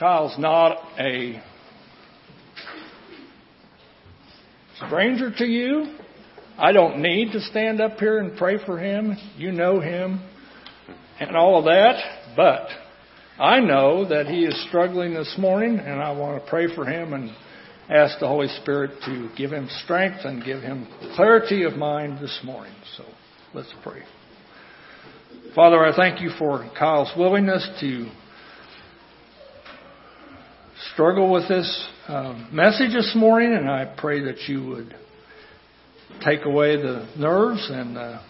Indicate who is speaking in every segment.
Speaker 1: Kyle's not a stranger to you. I don't need to stand up here and pray for him. You know him and all of that, but I know that he is struggling this morning and I want to pray for him and ask the Holy Spirit to give him strength and give him clarity of mind this morning. So let's pray. Father, I thank you for Kyle's willingness to struggle with this uh, message this morning, and I pray that you would take away the nerves and uh,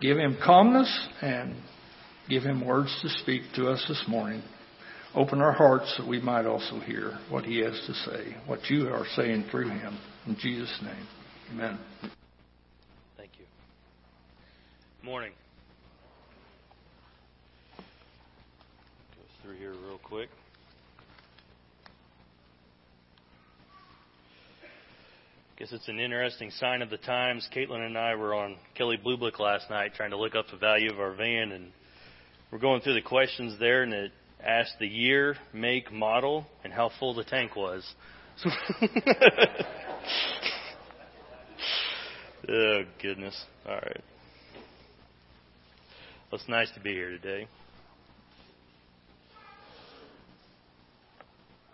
Speaker 1: give him calmness and give him words to speak to us this morning. Open our hearts that we might also hear what he has to say, what you are saying through him. In Jesus' name, amen.
Speaker 2: Thank you. Morning. Go through here real quick. Guess it's an interesting sign of the times. Caitlin and I were on Kelley Blue Book last night trying to look up the value of our van, and we're going through the questions there, and it asked the year, make, model, and how full the tank was. oh goodness! All right. Well, it's nice to be here today.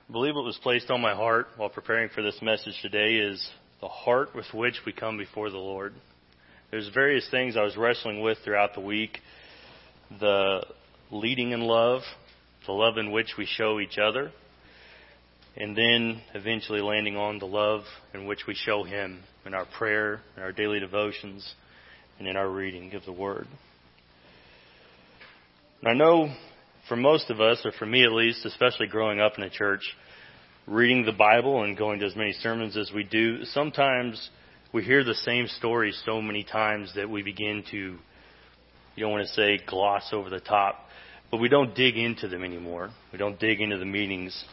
Speaker 2: I believe what was placed on my heart while preparing for this message today is the heart with which we come before the Lord. There's various things I was wrestling with throughout the week. The leading in love, the love in which we show each other, and then eventually landing on the love in which we show Him in our prayer, in our daily devotions, and in our reading of the Word. And I know for most of us, or for me at least, especially growing up in a church, reading the Bible and going to as many sermons as we do, sometimes we hear the same stories so many times that we begin to, you don't want to say gloss over the top, but we don't dig into them anymore. We don't dig into the meanings.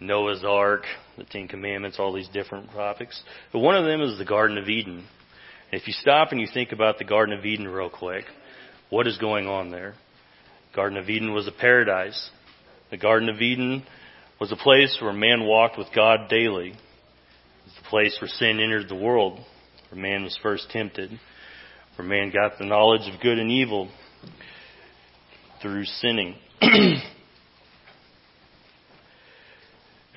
Speaker 2: Noah's Ark, the Ten Commandments, all these different topics. But one of them is the Garden of Eden. And if you stop and you think about the Garden of Eden real quick, what is going on there? Garden of Eden was a paradise. The Garden of Eden was a place where man walked with God daily. It was the place where sin entered the world, where man was first tempted, where man got the knowledge of good and evil through sinning. and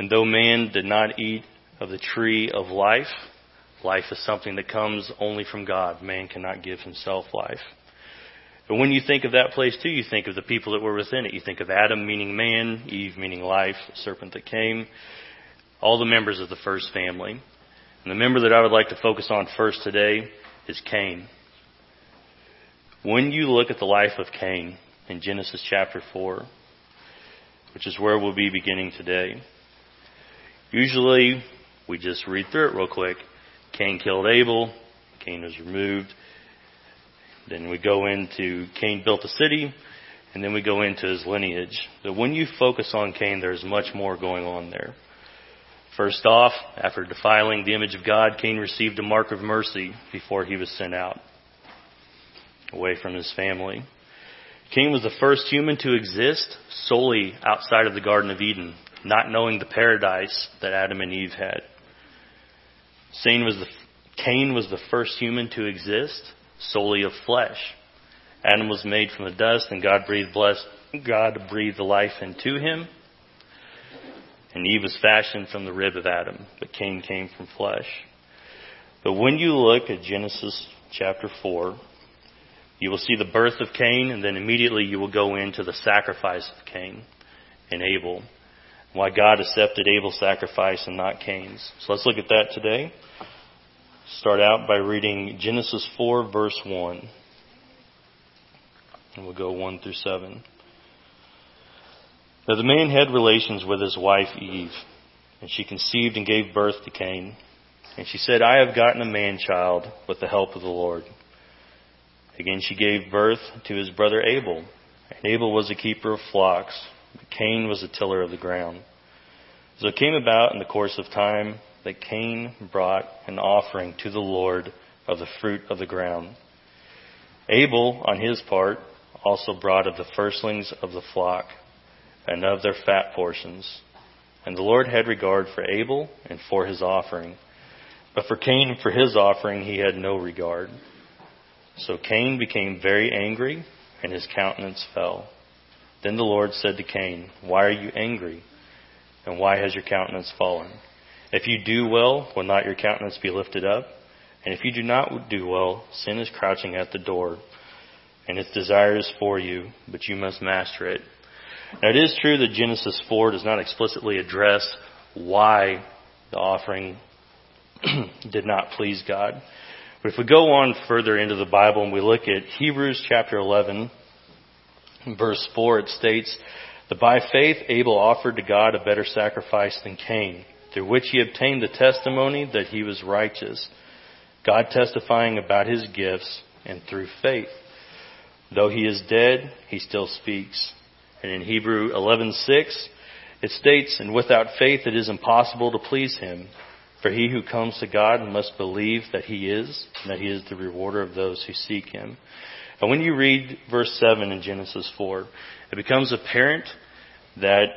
Speaker 2: though man did not eat of the tree of life, life is something that comes only from God. Man cannot give himself life. But when you think of that place too, you think of the people that were within it. You think of Adam meaning man, Eve meaning life, the serpent that came, all the members of the first family. And the member that I would like to focus on first today is Cain. When you look at the life of Cain in Genesis chapter 4, which is where we'll be beginning today, usually we just read through it real quick. Cain killed Abel. Cain was removed. Then we go into Cain built a city, and then we go into his lineage. But when you focus on Cain, there's much more going on there. First off, after defiling the image of God, Cain received a mark of mercy before he was sent out, away from his family. Cain was the first human to exist solely outside of the Garden of Eden, not knowing the paradise that Adam and Eve had. Cain was the, Cain was the first human to exist solely of flesh. Adam was made from the dust, and God breathed blessed, God breathed life into him. And Eve was fashioned from the rib of Adam, but Cain came from flesh. But when you look at Genesis chapter 4, you will see the birth of Cain, and then immediately you will go into the sacrifice of Cain and Abel. Why God accepted Abel's sacrifice and not Cain's. So let's look at that today start out by reading Genesis 4, verse 1. And we'll go 1 through 7. Now the man had relations with his wife Eve, and she conceived and gave birth to Cain. And she said, I have gotten a man child with the help of the Lord. Again, she gave birth to his brother Abel. And Abel was a keeper of flocks, but Cain was a tiller of the ground. So it came about in the course of time that Cain brought an offering to the Lord of the fruit of the ground. Abel, on his part, also brought of the firstlings of the flock and of their fat portions. And the Lord had regard for Abel and for his offering. But for Cain and for his offering he had no regard. So Cain became very angry, and his countenance fell. Then the Lord said to Cain, Why are you angry? And why has your countenance fallen? If you do well, will not your countenance be lifted up? And if you do not do well, sin is crouching at the door, and its desire is for you, but you must master it. Now, it is true that Genesis 4 does not explicitly address why the offering did not please God. But if we go on further into the Bible and we look at Hebrews chapter 11, verse 4, it states that by faith Abel offered to God a better sacrifice than Cain, through which he obtained the testimony that he was righteous, God testifying about his gifts, and through faith. Though he is dead, he still speaks. And in Hebrew 11:6, it states, "And without faith it is impossible to please him, for he who comes to God must believe that he is, and that he is the rewarder of those who seek him." And when you read verse 7 in Genesis 4, it becomes apparent that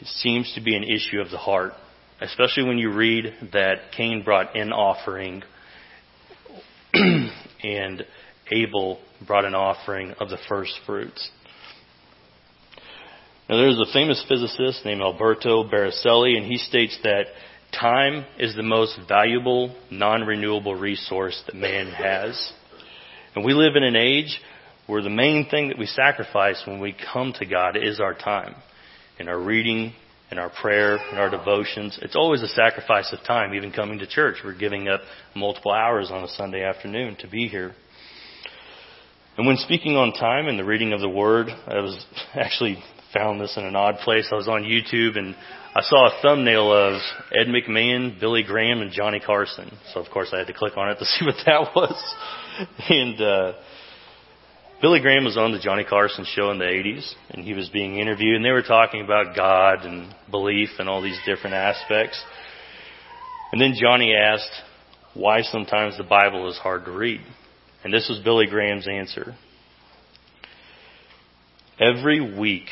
Speaker 2: it seems to be an issue of the heart, especially when you read that Cain brought an offering and Abel brought an offering of the first fruits. Now, there's a famous physicist named Alberto Baricelli, and he states that time is the most valuable, non renewable resource that man has. And we live in an age where the main thing that we sacrifice when we come to God is our time. In our reading, in our prayer, in our devotions, it's always a sacrifice of time, even coming to church. We're giving up multiple hours on a Sunday afternoon to be here. And when speaking on time and the reading of the Word, I was actually found this in an odd place. I was on YouTube and I saw a thumbnail of Ed McMahon, Billy Graham, and Johnny Carson. So of course I had to click on it to see what that was. And uh, Billy Graham was on the Johnny Carson show in the 80s, and he was being interviewed, and they were talking about God and belief and all these different aspects. And then Johnny asked why sometimes the Bible is hard to read. And this was Billy Graham's answer. Every week,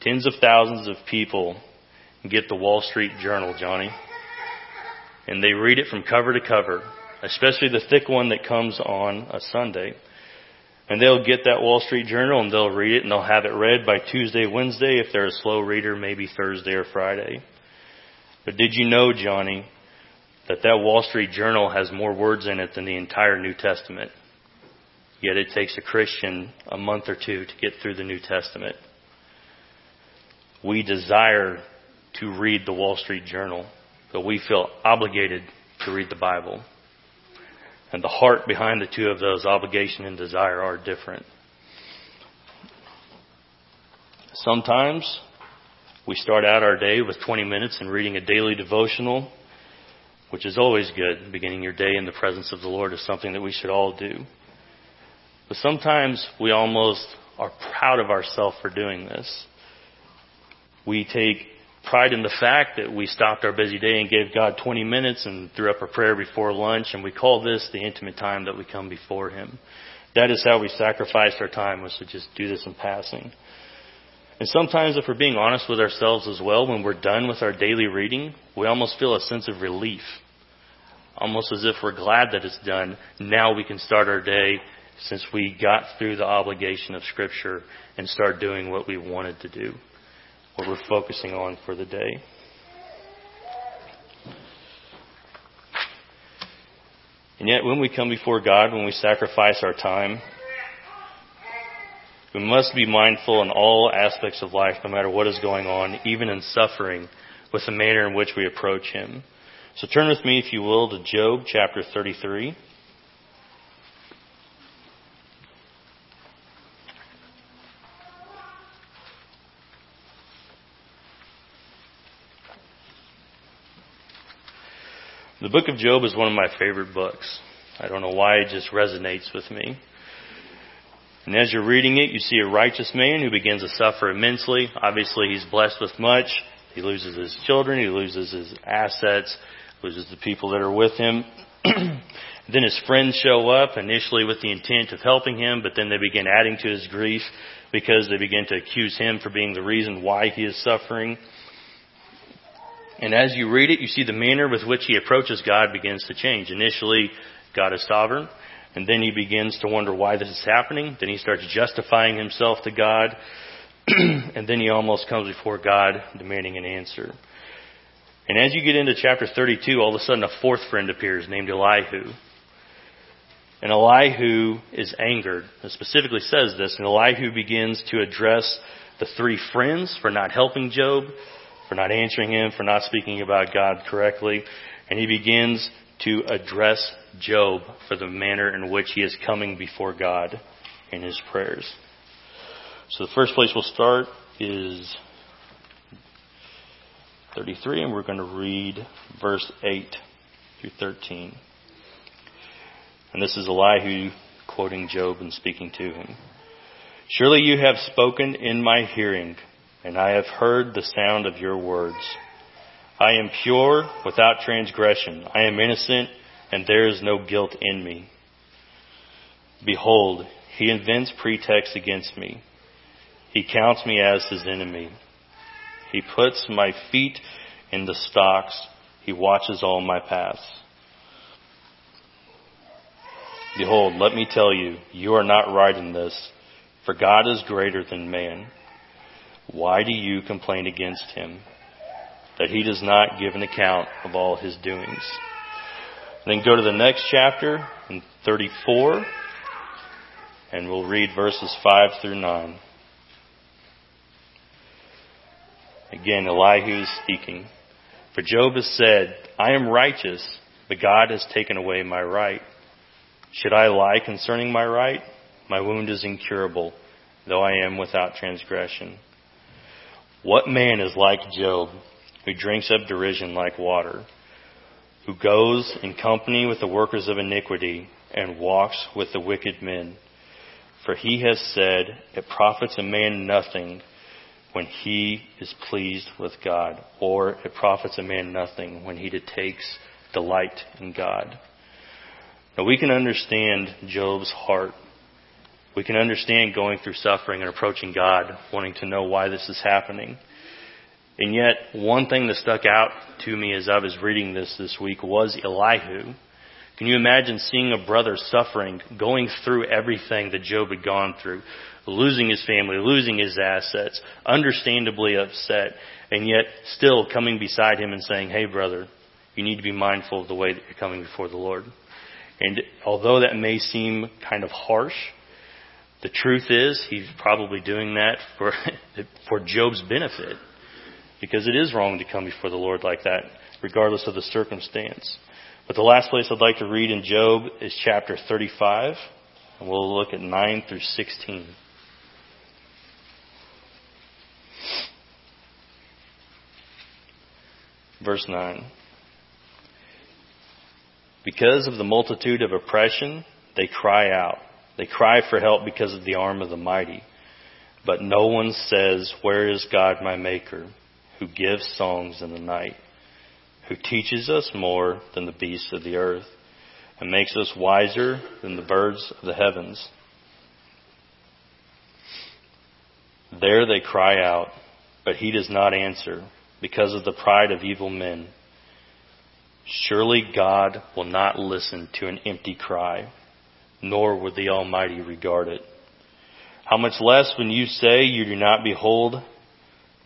Speaker 2: Tens of thousands of people get the Wall Street Journal, Johnny, and they read it from cover to cover, especially the thick one that comes on a Sunday. And they'll get that Wall Street Journal and they'll read it and they'll have it read by Tuesday, Wednesday. If they're a slow reader, maybe Thursday or Friday. But did you know, Johnny, that that Wall Street Journal has more words in it than the entire New Testament? Yet it takes a Christian a month or two to get through the New Testament we desire to read the Wall Street Journal, but we feel obligated to read the Bible. And the heart behind the two of those, obligation and desire, are different. Sometimes we start out our day with 20 minutes and reading a daily devotional, which is always good. Beginning your day in the presence of the Lord is something that we should all do. But sometimes we almost are proud of ourselves for doing this. We take pride in the fact that we stopped our busy day and gave God 20 minutes and threw up a prayer before lunch, and we call this the intimate time that we come before Him. That is how we sacrificed our time, was to just do this in passing. And sometimes, if we're being honest with ourselves as well, when we're done with our daily reading, we almost feel a sense of relief. Almost as if we're glad that it's done. Now we can start our day since we got through the obligation of Scripture and start doing what we wanted to do what we're focusing on for the day. And yet, when we come before God, when we sacrifice our time, we must be mindful in all aspects of life, no matter what is going on, even in suffering, with the manner in which we approach Him. So turn with me, if you will, to Job chapter 33. The book of Job is one of my favorite books. I don't know why it just resonates with me. And as you're reading it, you see a righteous man who begins to suffer immensely. Obviously, he's blessed with much. He loses his children, he loses his assets, loses the people that are with him. then his friends show up initially with the intent of helping him, but then they begin adding to his grief because they begin to accuse him for being the reason why he is suffering. And as you read it, you see the manner with which he approaches God begins to change. Initially, God is sovereign, and then he begins to wonder why this is happening. Then he starts justifying himself to God, and then he almost comes before God demanding an answer. And as you get into chapter 32, all of a sudden a fourth friend appears named Elihu. And Elihu is angered. It specifically says this, and Elihu begins to address the three friends for not helping Job, for not answering him, for not speaking about God correctly. And he begins to address Job for the manner in which he is coming before God in his prayers. So the first place we'll start is 33, and we're going to read verse 8 through 13. And this is Elihu quoting Job and speaking to him. Surely you have spoken in my hearing, and I have heard the sound of your words. I am pure without transgression. I am innocent, and there is no guilt in me. Behold, he invents pretexts against me. He counts me as his enemy. He puts my feet in the stocks. He watches all my paths. Behold, let me tell you, you are not right in this, for God is greater than man. Why do you complain against him? That he does not give an account of all his doings. Then go to the next chapter in 34, and we'll read verses 5 through 9. Again, Elihu is speaking. For Job has said, I am righteous, but God has taken away my right. Should I lie concerning my right? My wound is incurable, though I am without transgression. What man is like Job, who drinks up derision like water, who goes in company with the workers of iniquity and walks with the wicked men? For he has said, It profits a man nothing when he is pleased with God, or it profits a man nothing when he takes delight in God. Now we can understand Job's heart. We can understand going through suffering and approaching God, wanting to know why this is happening. And yet, one thing that stuck out to me as I was reading this this week was Elihu. Can you imagine seeing a brother suffering, going through everything that Job had gone through, losing his family, losing his assets, understandably upset, and yet still coming beside him and saying, hey brother, you need to be mindful of the way that you're coming before the Lord. And although that may seem kind of harsh, the truth is he's probably doing that for, for Job's benefit. Because it is wrong to come before the Lord like that, regardless of the circumstance. But the last place I'd like to read in Job is chapter 35, and we'll look at 9 through 16. Verse 9. Because of the multitude of oppression, they cry out. They cry for help because of the arm of the mighty. But no one says, Where is God my Maker, who gives songs in the night, who teaches us more than the beasts of the earth, and makes us wiser than the birds of the heavens? There they cry out, but he does not answer because of the pride of evil men. Surely God will not listen to an empty cry, nor would the Almighty regard it. How much less when you say you do not behold,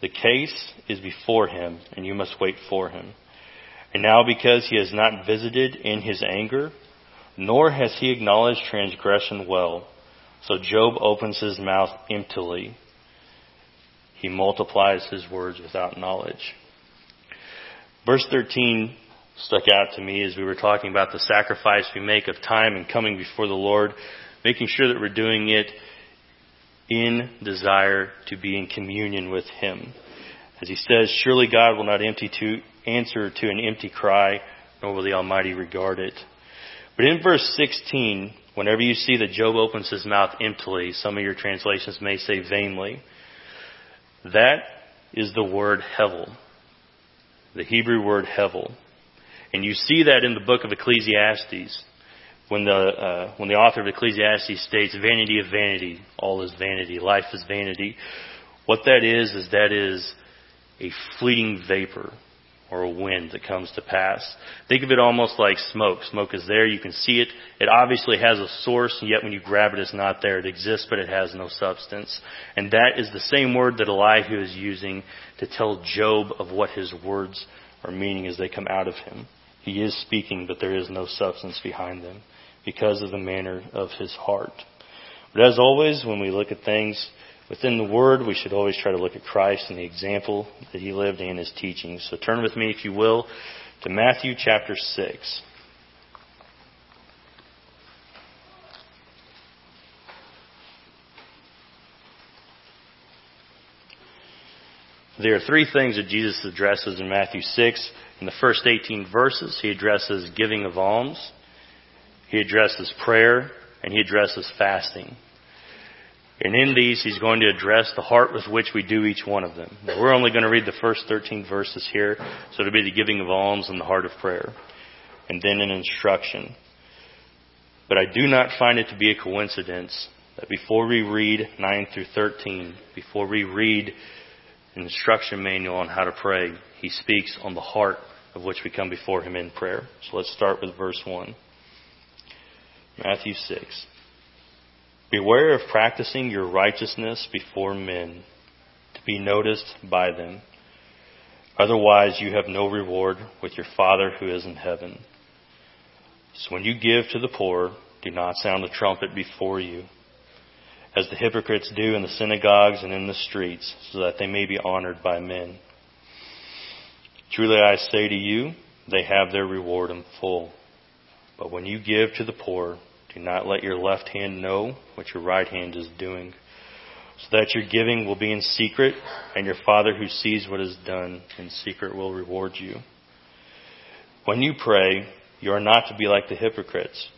Speaker 2: the case is before him, and you must wait for him. And now because he has not visited in his anger, nor has he acknowledged transgression well, so Job opens his mouth emptily. He multiplies his words without knowledge. Verse 13 stuck out to me as we were talking about the sacrifice we make of time and coming before the Lord, making sure that we're doing it in desire to be in communion with Him. As He says, surely God will not empty to answer to an empty cry, nor will the Almighty regard it. But in verse 16, whenever you see that Job opens his mouth emptily, some of your translations may say vainly, that is the word hevel. The Hebrew word hevel. And you see that in the book of Ecclesiastes when the, uh, when the author of Ecclesiastes states, vanity of vanity, all is vanity, life is vanity. What that is, is that is a fleeting vapor. or a wind that comes to pass. Think of it almost like smoke. Smoke is there, you can see it. It obviously has a source, and yet when you grab it, it's not there. It exists, but it has no substance. And that is the same word that Elihu is using to tell Job of what his words are meaning as they come out of him. He is speaking, but there is no substance behind them because of the manner of his heart. But as always, when we look at things within the Word, we should always try to look at Christ and the example that He lived and His teachings. So turn with me, if you will, to Matthew chapter 6. There are three things that Jesus addresses in Matthew 6. In the first 18 verses, he addresses giving of alms, he addresses prayer, and he addresses fasting. And in these, he's going to address the heart with which we do each one of them. we're only going to read the first 13 verses here, so it'll be the giving of alms and the heart of prayer. And then an instruction. But I do not find it to be a coincidence that before we read 9 through 13, before we read an instruction manual on how to pray, he speaks on the heart of which we come before him in prayer. So let's start with verse 1. Matthew 6. Beware of practicing your righteousness before men, to be noticed by them. Otherwise, you have no reward with your Father who is in heaven. So when you give to the poor, do not sound the trumpet before you, as the hypocrites do in the synagogues and in the streets, so that they may be honored by men. Truly I say to you, they have their reward in full. But when you give to the poor, do not let your left hand know what your right hand is doing, so that your giving will be in secret, and your Father who sees what is done in secret will reward you. When you pray, you are not to be like the hypocrites,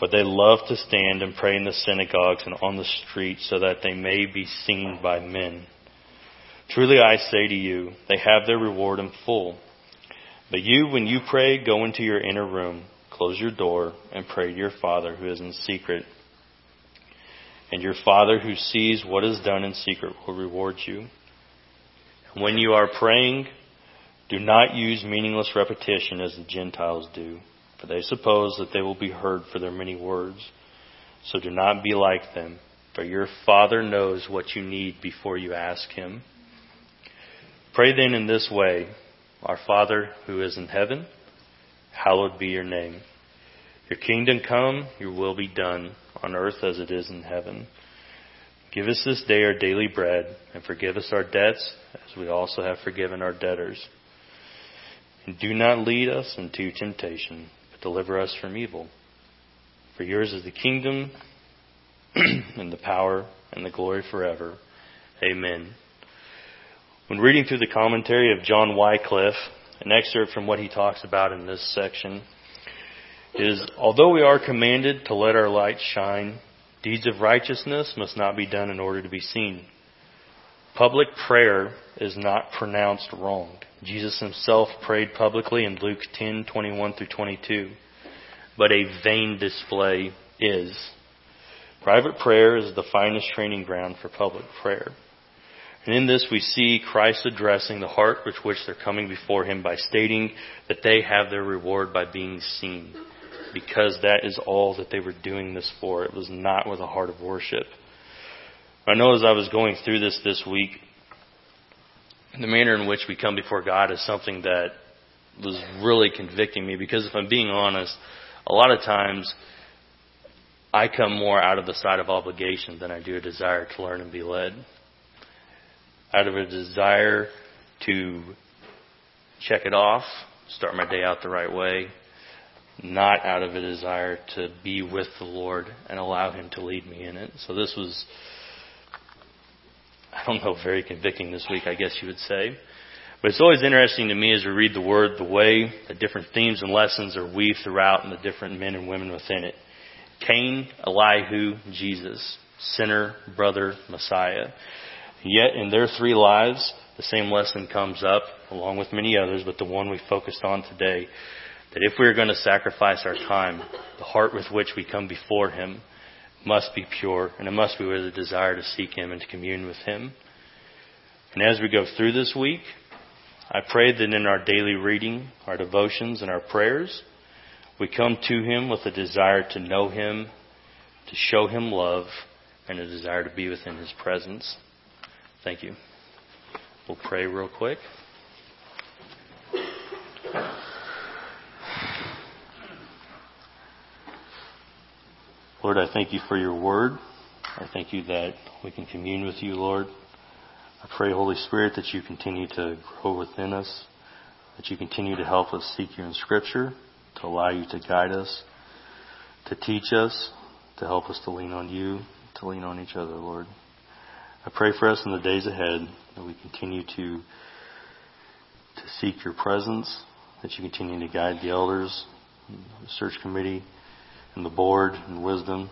Speaker 2: but they love to stand and pray in the synagogues and on the streets so that they may be seen by men. Truly I say to you, they have their reward in full. But you, when you pray, go into your inner room Close your door and pray to your Father who is in secret. And your Father who sees what is done in secret will reward you. And when you are praying, do not use meaningless repetition as the Gentiles do, for they suppose that they will be heard for their many words. So do not be like them, for your Father knows what you need before you ask Him. Pray then in this way Our Father who is in heaven, hallowed be your name. Your kingdom come, your will be done, on earth as it is in heaven. Give us this day our daily bread, and forgive us our debts, as we also have forgiven our debtors. And do not lead us into temptation, but deliver us from evil. For yours is the kingdom, and the power, and the glory forever. Amen. When reading through the commentary of John Wycliffe, an excerpt from what he talks about in this section is although we are commanded to let our light shine, deeds of righteousness must not be done in order to be seen. Public prayer is not pronounced wrong. Jesus himself prayed publicly in Luke 10:21 through 22. But a vain display is. Private prayer is the finest training ground for public prayer. And in this we see Christ addressing the heart with which they're coming before Him by stating that they have their reward by being seen. Because that is all that they were doing this for. It was not with a heart of worship. I know as I was going through this this week, the manner in which we come before God is something that was really convicting me because if I'm being honest, a lot of times I come more out of the side of obligation than I do a desire to learn and be led out of a desire to check it off, start my day out the right way, not out of a desire to be with the Lord and allow Him to lead me in it. So this was, I don't know, very convicting this week, I guess you would say. But it's always interesting to me as we read the Word, the way the different themes and lessons are weaved throughout and the different men and women within it. Cain, Elihu, Jesus, sinner, brother, Messiah. Yet in their three lives, the same lesson comes up, along with many others, but the one we focused on today, that if we are going to sacrifice our time, the heart with which we come before Him must be pure, and it must be with a desire to seek Him and to commune with Him. And as we go through this week, I pray that in our daily reading, our devotions, and our prayers, we come to Him with a desire to know Him, to show Him love, and a desire to be within His presence. Thank you. We'll pray real quick. Lord, I thank you for your word. I thank you that we can commune with you, Lord. I pray, Holy Spirit, that you continue to grow within us, that you continue to help us seek you in Scripture, to allow you to guide us, to teach us, to help us to lean on you, to lean on each other, Lord. I pray for us in the days ahead that we continue to to seek your presence, that you continue to guide the elders, the search committee, and the board, and wisdom.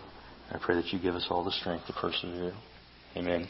Speaker 2: I pray that you give us all the strength to persevere. Amen.